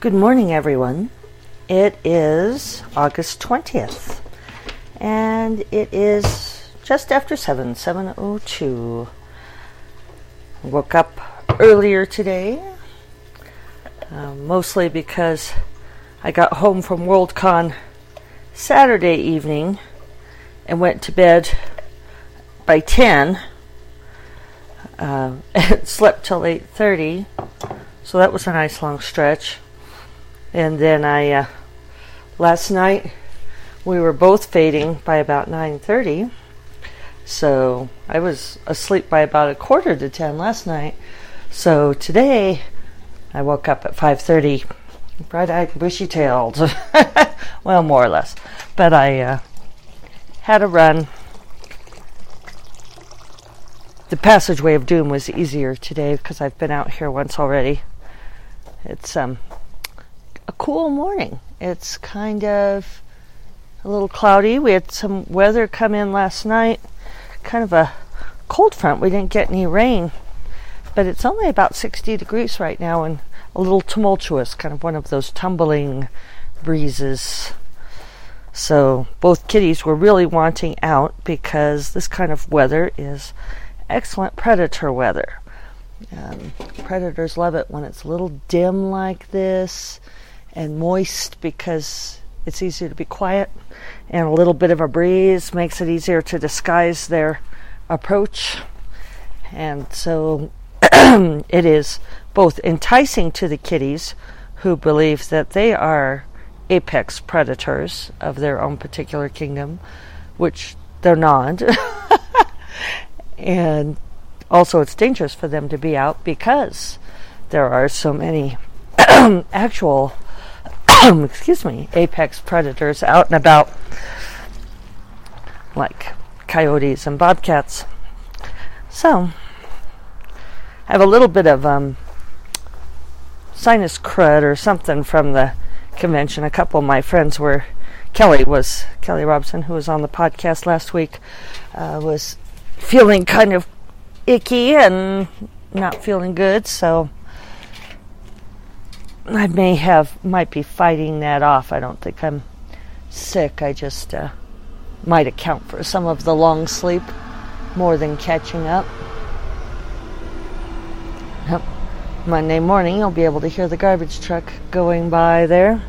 Good morning, everyone. It is August 20th, and it is just after 7, 7.02. Woke up earlier today, uh, mostly because I got home from Worldcon Saturday evening and went to bed by 10 uh, and slept till 8.30 so that was a nice long stretch and then I, uh, last night, we were both fading by about 9.30. So I was asleep by about a quarter to 10 last night. So today, I woke up at 5.30, bright-eyed, bushy-tailed. well, more or less. But I uh, had a run. The passageway of doom was easier today because I've been out here once already. It's um, a cool morning. It's kind of a little cloudy. We had some weather come in last night, kind of a cold front. We didn't get any rain, but it's only about 60 degrees right now and a little tumultuous, kind of one of those tumbling breezes. So both kitties were really wanting out because this kind of weather is excellent predator weather. Um, predators love it when it's a little dim like this and moist because it's easier to be quiet, and a little bit of a breeze makes it easier to disguise their approach. And so it is both enticing to the kitties who believe that they are apex predators of their own particular kingdom, which they're not. and also, it's dangerous for them to be out because there are so many actual excuse me, apex predators out and about, like coyotes and bobcats. So, I have a little bit of um, sinus crud or something from the convention. A couple of my friends were, Kelly was, Kelly Robson, who was on the podcast last week, uh, was feeling kind of icky and not feeling good. So, I may have might be fighting that off. I don't think I'm sick. I just uh, might account for some of the long sleep more than catching up. Yep. Monday morning, you'll be able to hear the garbage truck going by there.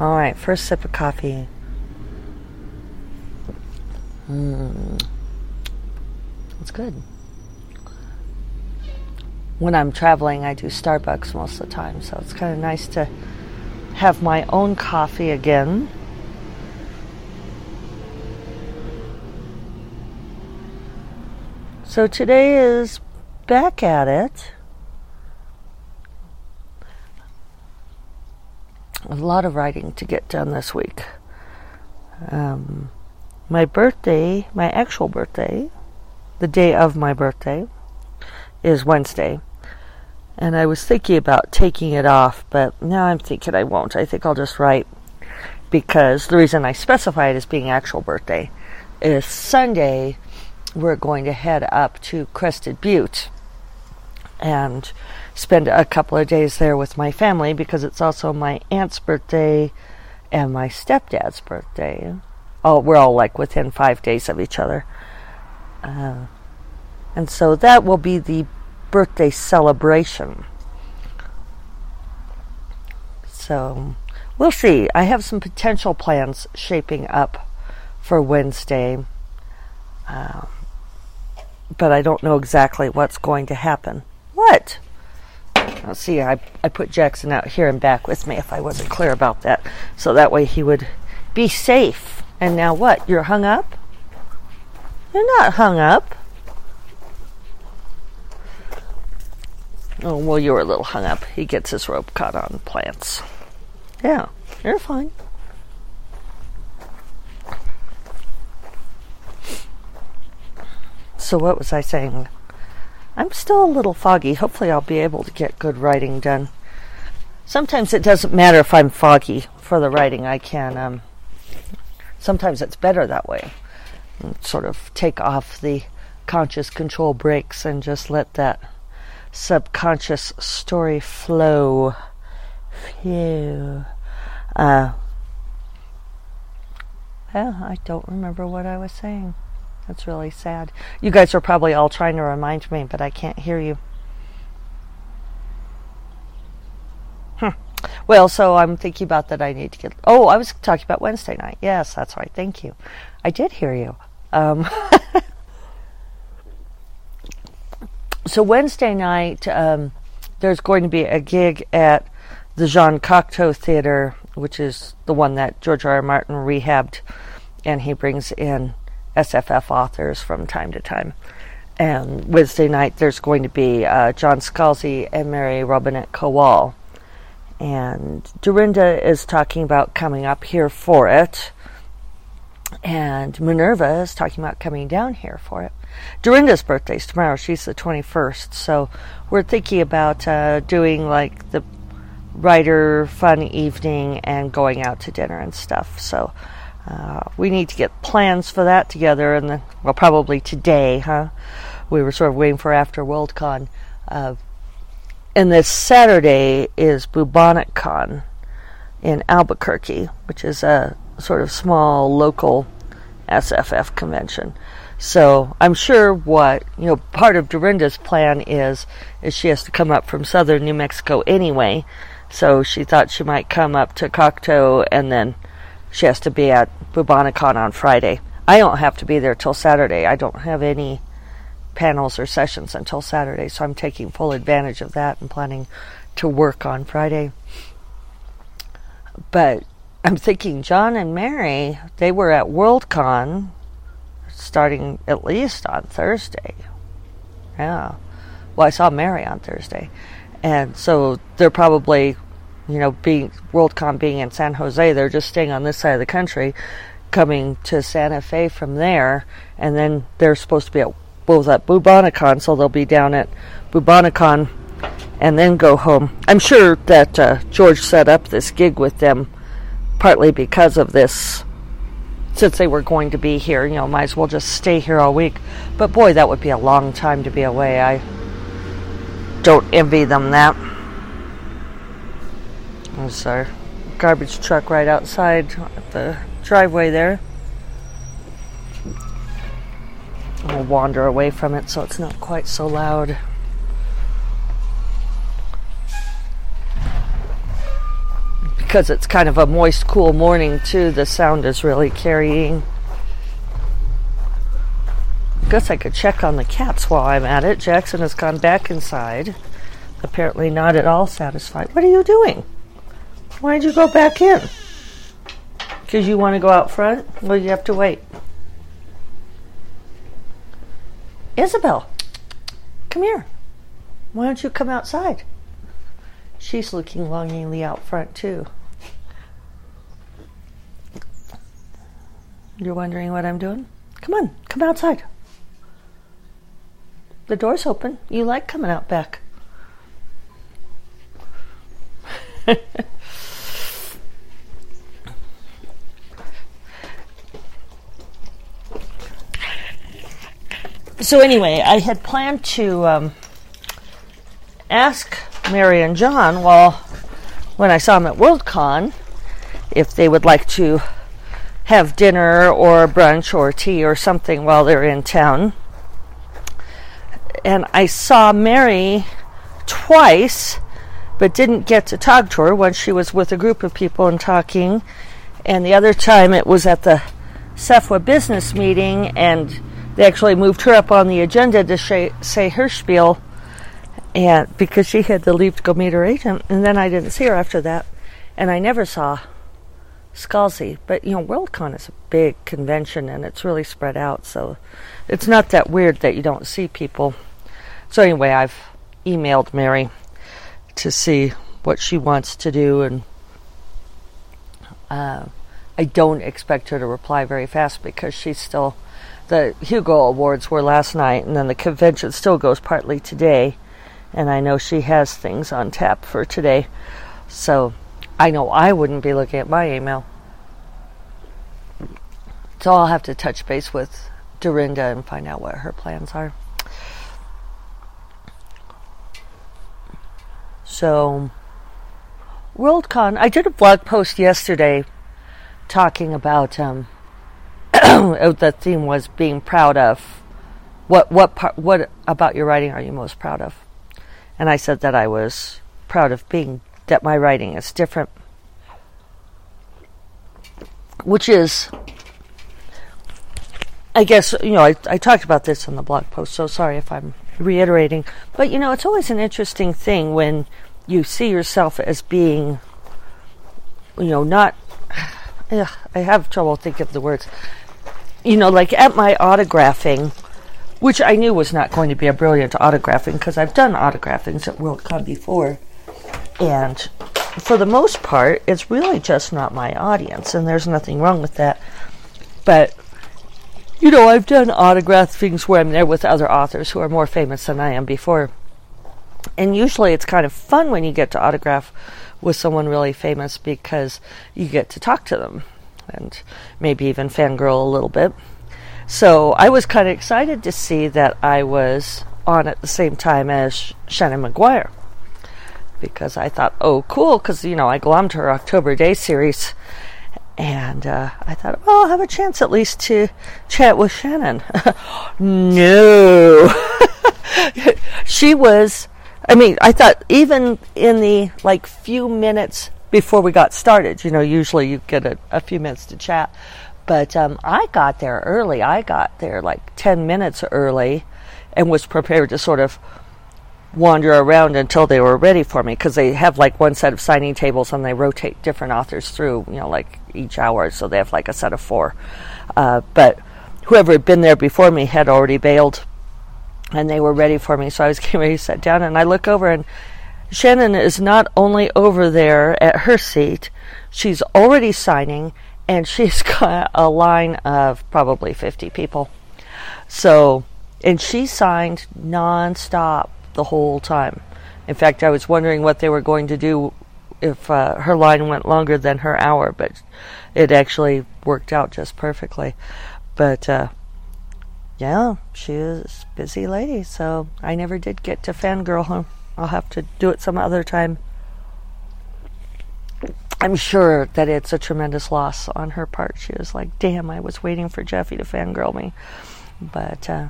All right, first sip of coffee. Mm. It's good when I'm traveling, I do Starbucks most of the time, so it's kind of nice to have my own coffee again. So today is back at it. A lot of writing to get done this week. Um, my birthday, my actual birthday, the day of my birthday, is Wednesday. And I was thinking about taking it off, but now I'm thinking I won't. I think I'll just write because the reason I specify it as being actual birthday is Sunday we're going to head up to Crested Butte and spend a couple of days there with my family because it's also my aunt's birthday and my stepdad's birthday. Oh, we're all like within five days of each other. Uh, and so that will be the birthday celebration. So we'll see. I have some potential plans shaping up for Wednesday, um, but I don't know exactly what's going to happen. What? Let's see. I, I put Jackson out here and back with me if I wasn't clear about that. So that way he would be safe. And now what? You're hung up? You're not hung up. Oh, well, you were a little hung up. He gets his rope caught on plants. Yeah, you're fine. So, what was I saying? I'm still a little foggy. Hopefully, I'll be able to get good writing done. Sometimes it doesn't matter if I'm foggy for the writing. I can. Um, sometimes it's better that way. Sort of take off the conscious control brakes and just let that subconscious story flow. Phew. Uh, well, I don't remember what I was saying. That's really sad. You guys are probably all trying to remind me, but I can't hear you. Hmm. Well, so I'm thinking about that. I need to get. Oh, I was talking about Wednesday night. Yes, that's right. Thank you. I did hear you. Um, so Wednesday night, um, there's going to be a gig at the Jean Cocteau Theater, which is the one that George R. R. Martin rehabbed, and he brings in SFF authors from time to time. And Wednesday night, there's going to be uh, John Scalzi and Mary Robinette Kowal. And Dorinda is talking about coming up here for it. And Minerva is talking about coming down here for it. Dorinda's birthday is tomorrow. She's the 21st. So we're thinking about uh, doing like the writer fun evening and going out to dinner and stuff. So uh, we need to get plans for that together, and then, well, probably today, huh? We were sort of waiting for after WorldCon. Uh, and this Saturday is Bubonicon in Albuquerque, which is a sort of small local SFF convention. So I'm sure what you know part of Dorinda's plan is is she has to come up from southern New Mexico anyway. So she thought she might come up to Cocteau and then she has to be at Bubonicon on Friday. I don't have to be there till Saturday. I don't have any panels or sessions until Saturday, so I'm taking full advantage of that and planning to work on Friday. But I'm thinking John and Mary, they were at Worldcon starting at least on Thursday. Yeah. Well, I saw Mary on Thursday. And so they're probably you know, being Worldcon being in San Jose, they're just staying on this side of the country, coming to Santa Fe from there, and then they're supposed to be at what was that Bubonicon, so they'll be down at Bubonicon and then go home. I'm sure that uh, George set up this gig with them partly because of this. Since they were going to be here, you know, might as well just stay here all week. But boy, that would be a long time to be away. I don't envy them that. There's our garbage truck right outside the driveway there. I'll wander away from it so it's not quite so loud. Because it's kind of a moist, cool morning, too, the sound is really carrying. I Guess I could check on the cats while I'm at it. Jackson has gone back inside. Apparently, not at all satisfied. What are you doing? Why'd you go back in? Because you want to go out front? Well, you have to wait. Isabel, come here. Why don't you come outside? She's looking longingly out front, too. You're wondering what I'm doing? Come on, come outside. The door's open. You like coming out back. so anyway, I had planned to um, ask Mary and John, well, when I saw them at Worldcon, if they would like to have dinner or brunch or tea or something while they're in town. And I saw Mary twice, but didn't get to talk to her. Once she was with a group of people and talking, and the other time it was at the SFWA business meeting and they actually moved her up on the agenda to say, say her spiel, and because she had to leave to go meet her agent, and then I didn't see her after that, and I never saw Scalzi. But you know, Worldcon is a big convention, and it's really spread out, so it's not that weird that you don't see people. So anyway, I've emailed Mary to see what she wants to do, and uh, I don't expect her to reply very fast because she's still the Hugo Awards were last night, and then the convention still goes partly today. And I know she has things on tap for today. So I know I wouldn't be looking at my email. So I'll have to touch base with Dorinda and find out what her plans are. So Worldcon, I did a blog post yesterday talking about um, the theme was being proud of. What what part, what about your writing are you most proud of? And I said that I was proud of being that my writing is different, which is, I guess you know I I talked about this in the blog post. So sorry if I'm reiterating, but you know it's always an interesting thing when you see yourself as being, you know, not. Ugh, I have trouble thinking of the words. You know, like at my autographing, which I knew was not going to be a brilliant autographing because I've done autographings at Worldcon before. And for the most part, it's really just not my audience, and there's nothing wrong with that. But, you know, I've done autograph things where I'm there with other authors who are more famous than I am before. And usually it's kind of fun when you get to autograph with someone really famous because you get to talk to them and maybe even fangirl a little bit. So I was kind of excited to see that I was on at the same time as Seanan McGuire because I thought, oh, cool, because, you know, I glommed her October Daye series. And uh, I thought, well, I'll have a chance at least to chat with Seanan. no. she was, I mean, I thought even in the like few minutes before we got started, you know, usually you get a, a few minutes to chat. But um, I got there early. I got there like 10 minutes early and was prepared to sort of wander around until they were ready for me because they have like one set of signing tables and they rotate different authors through, you know, like each hour. So they have like a set of four. Uh, but whoever had been there before me had already bailed and they were ready for me. So I was getting ready to sit down and I look over and Seanan is not only over there at her seat, she's already signing and she's got a line of probably 50 people. So, and she signed nonstop the whole time. In fact, I was wondering what they were going to do if uh, her line went longer than her hour, but it actually worked out just perfectly. But uh, yeah, she is busy lady, so I never did get to fangirl her. I'll have to do it some other time. I'm sure that it's a tremendous loss on her part. She was like, damn, I was waiting for Jeffe to fangirl me. But, uh,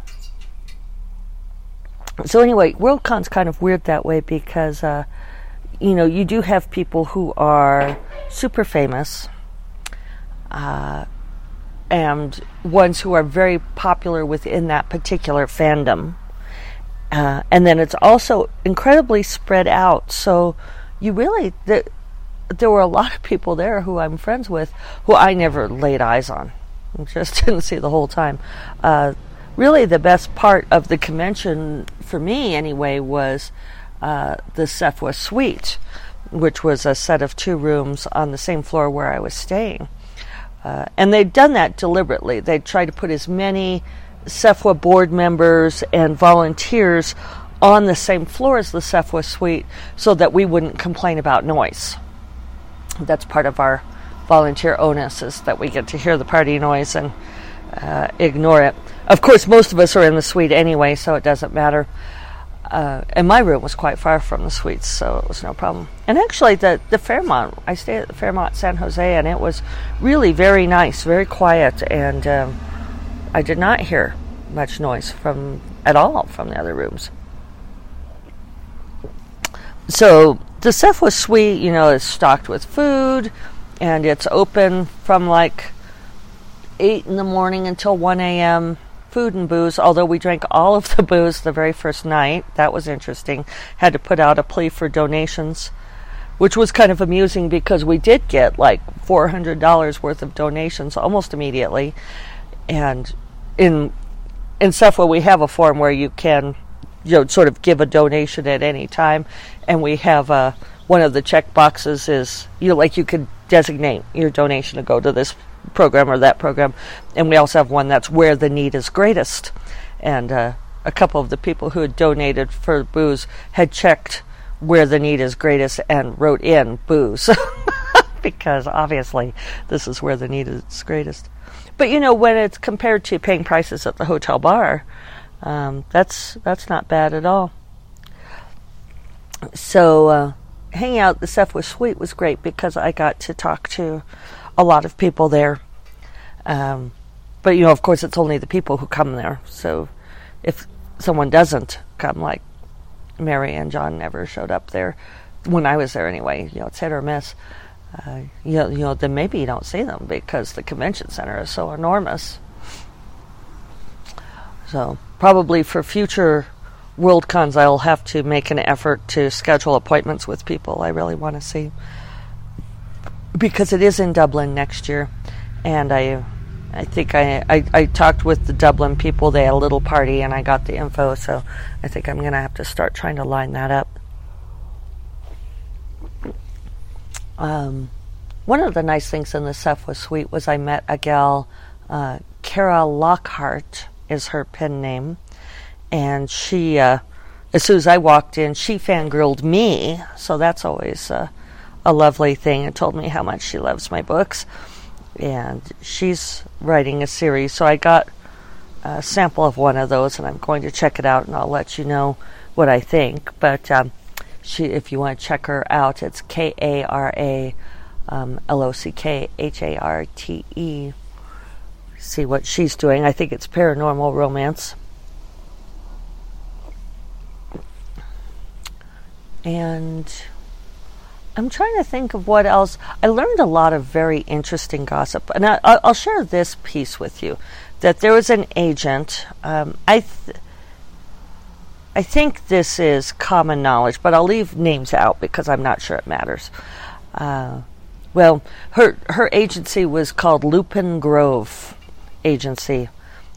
so anyway, Worldcon's kind of weird that way because, uh, you know, you do have people who are super famous, uh, and ones who are very popular within that particular fandom. Uh, and then it's also incredibly spread out. So you really, the, there were a lot of people there who I'm friends with who I never laid eyes on. Just didn't see the whole time. Really, the best part of the convention, for me anyway, was uh, the SFWA Suite, which was a set of two rooms on the same floor where I was staying. Uh, and they'd done that deliberately. They'd tried to put as many SFWA board members and volunteers on the same floor as the SFWA suite so that we wouldn't complain about noise. That's part of our volunteer onus is that we get to hear the party noise and uh, ignore it. Of course, most of us are in the suite anyway, so it doesn't matter. Uh, and my room was quite far from the suites, so it was no problem. And actually, the the Fairmont, I stayed at the Fairmont San Jose, and it was really very nice, very quiet, and um, I did not hear much noise from at all from the other rooms. So the SFWA Suite, you know, is stocked with food, and it's open from like eight in the morning until one a.m food and booze, although we drank all of the booze the very first night. That was interesting. Had to put out a plea for donations, which was kind of amusing because we did get like $400 worth of donations almost immediately. And in in SFWA, we have a form where you can, you know, sort of give a donation at any time, and we have a uh, one of the check boxes is you know like you could designate your donation to go to this program or that program. And we also have one that's where the need is greatest. And uh, a couple of the people who had donated for booze had checked where the need is greatest and wrote in booze. because obviously this is where the need is greatest. But you know, when it's compared to paying prices at the hotel bar, um, that's that's not bad at all. So uh, hanging out at the Seth suite, was great because I got to talk to a lot of people there. Um, but you know, of course, it's only the people who come there. So if someone doesn't come, like Mary and John never showed up there when I was there anyway. You know, it's hit or miss. Uh, you, know, you know, then maybe you don't see them because the convention center is so enormous. So probably for future World Cons, I'll have to make an effort to schedule appointments with people I really want to see because it is in Dublin next year, and I, I think I, I, I talked with the Dublin people. They had a little party, and I got the info, so I think I'm going to have to start trying to line that up. Um, one of the nice things in the Seth Suite was I met a gal, uh, Kara Lockharte is her pen name and she, uh, as soon as I walked in, she fangirled me. So that's always uh, a lovely thing, and told me how much she loves my books. And she's writing a series, so I got a sample of one of those, and I'm going to check it out, and I'll let you know what I think. But um, she, if you want to check her out, it's K A R A um, L O C K H A R T E. See what she's doing. I think it's paranormal romance. And I'm trying to think of what else. I learned a lot of very interesting gossip, and I, will share this piece with you. That there was an agent. Um, I, th- I think this is common knowledge, but I'll leave names out because I'm not sure it matters. Uh, well, her her agency was called Lupin Grove Agency,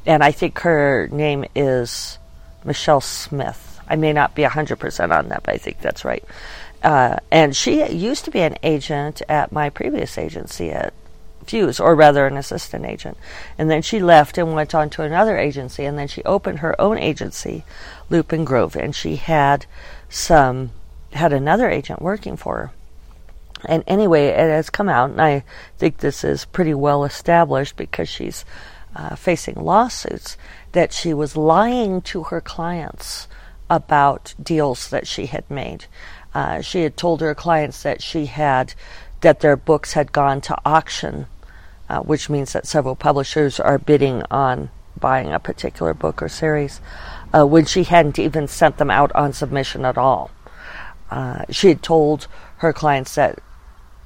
and I think her name is Michelle Smith. I may not be 100% on that, but I think that's right. Uh, and she used to be an agent at my previous agency at Fuse, or rather an assistant agent. And then she left and went on to another agency, and then she opened her own agency, Lupin Grove, and she had some had another agent working for her. And anyway, it has come out, and I think this is pretty well established because she's uh, facing lawsuits that she was lying to her clients about deals that she had made. Uh, she had told her clients that she had that their books had gone to auction, uh, which means that several publishers are bidding on buying a particular book or series, uh, when she hadn't even sent them out on submission at all. Uh, she had told her clients that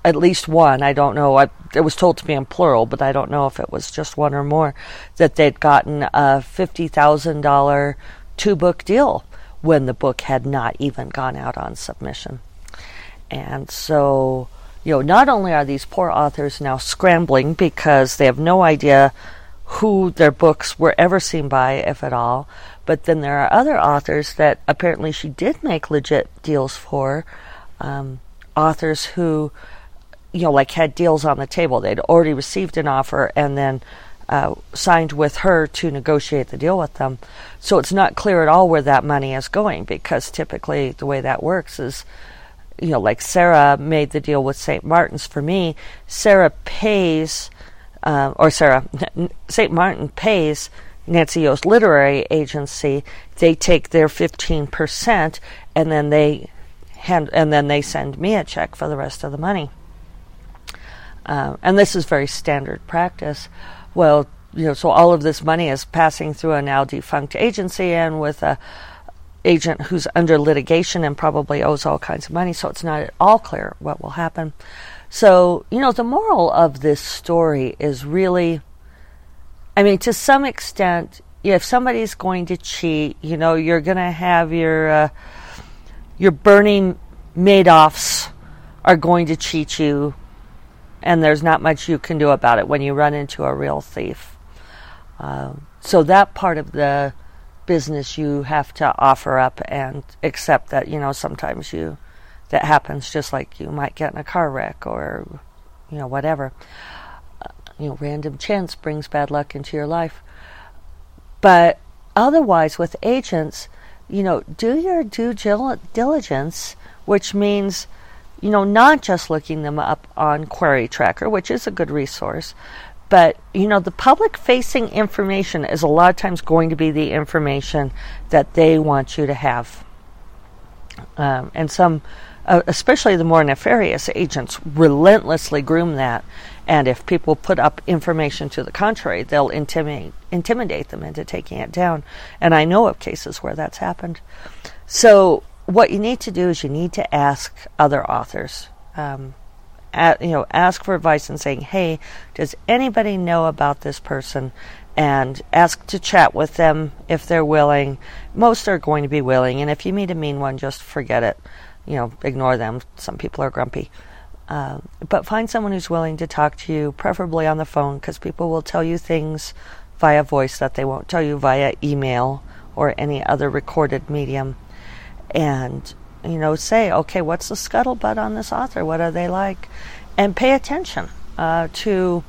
at least one, I don't know, I, it was told to me in plural, but I don't know if it was just one or more, that they'd gotten a $50,000 two book deal when the book had not even gone out on submission. And so, you know, not only are these poor authors now scrambling because they have no idea who their books were ever seen by, if at all, but then there are other authors that apparently she did make legit deals for, um, authors who, you know, like had deals on the table. They'd already received an offer and then uh, signed with her to negotiate the deal with them. So it's not clear at all where that money is going because typically the way that works is, you know, like Sarah made the deal with St. Martin's for me. Sarah pays, uh, or Sarah, St. Martin pays Nancy Yost Literary Agency. They take their 15% and then they hand, and then they send me a check for the rest of the money. Uh, and this is very standard practice well, you know, so all of this money is passing through a now defunct agency and with a agent who's under litigation and probably owes all kinds of money, so it's not at all clear what will happen. So, you know, the moral of this story is really, I mean, to some extent, if somebody's going to cheat, you know, you're going to have your uh, your Bernie Madoffs are going to cheat you and there's not much you can do about it when you run into a real thief. Uh, so that part of the business you have to offer up and accept that you know sometimes you that happens just like you might get in a car wreck or you know whatever uh, you know random chance brings bad luck into your life but otherwise with agents you know do your due diligence which means you know, not just looking them up on Query Tracker, which is a good resource, but you know, the public facing information is a lot of times going to be the information that they want you to have. Um, and some uh, especially the more nefarious agents, relentlessly groom that. And if people put up information to the contrary, they'll intimidate intimidate them into taking it down. And I know of cases where that's happened. So what you need to do is you need to ask other authors. Um, at, you know, ask for advice and saying, "Hey, does anybody know about this person?" And ask to chat with them if they're willing. Most are going to be willing, and if you meet a mean one, just forget it. You know, ignore them. Some people are grumpy. Uh, but find someone who's willing to talk to you, preferably on the phone, because people will tell you things via voice that they won't tell you via email or any other recorded medium. And you know, say, okay, what's the scuttlebutt on this author? What are they like? And pay attention uh, to,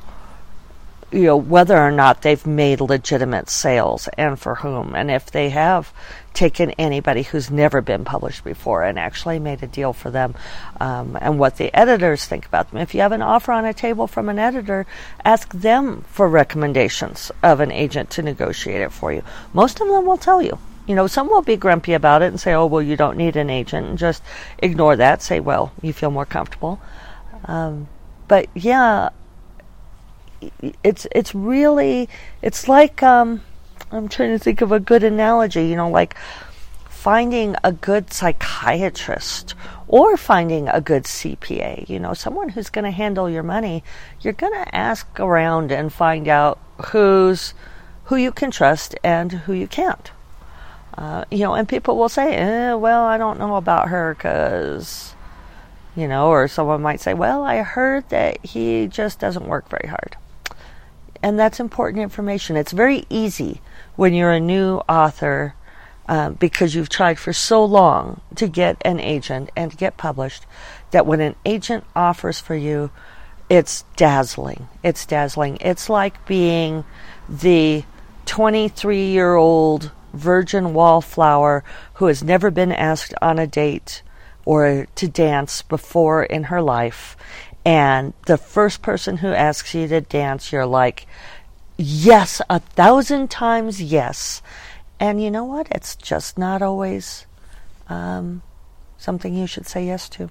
you know, whether or not they've made legitimate sales and for whom. And if they have taken anybody who's never been published before and actually made a deal for them um, and what the editors think about them. If you have an offer on a table from an editor, ask them for recommendations of an agent to negotiate it for you. Most of them will tell you you know, some will be grumpy about it and say, "Oh, well, you don't need an agent," and just ignore that. Say, "Well, you feel more comfortable." Um, but yeah, it's it's really it's like um, I'm trying to think of a good analogy. You know, like finding a good psychiatrist or finding a good CPA. You know, someone who's going to handle your money. You're going to ask around and find out who's who you can trust and who you can't. Uh, you know, and people will say, eh, well, I don't know about her because, you know, or someone might say, well, I heard that he just doesn't work very hard. And that's important information. It's very easy when you're a new author uh, because you've tried for so long to get an agent and to get published that when an agent offers for you, it's dazzling. It's dazzling. It's like being the 23 year old virgin wallflower who has never been asked on a date or to dance before in her life. And the first person who asks you to dance, you're like, yes, a thousand times yes. And you know what? It's just not always um, something you should say yes to.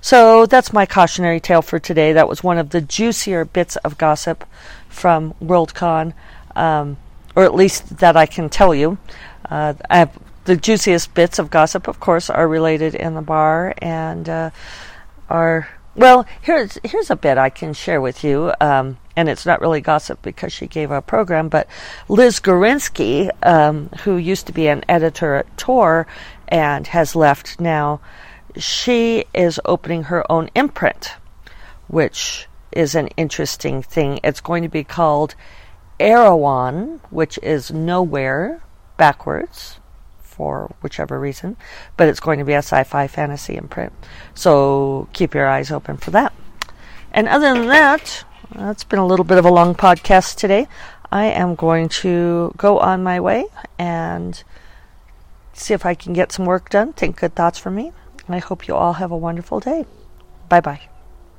So that's my cautionary tale for today. That was one of the juicier bits of gossip from Worldcon. Um, or at least that I can tell you. Uh, the juiciest bits of gossip, of course, are related in the bar and uh, are well. Here's here's a bit I can share with you, um, and it's not really gossip because she gave a program, but Liz Gorinsky, um, who used to be an editor at Tor and has left now, she is opening her own imprint, which is an interesting thing. It's going to be called Erewhon, which is nowhere backwards for whichever reason, but it's going to be a sci fi fantasy imprint. So keep your eyes open for that. And other than that, it's been a little bit of a long podcast today. I am going to go on my way and see if I can get some work done. Think good thoughts for me. And I hope you all have a wonderful day. Bye bye.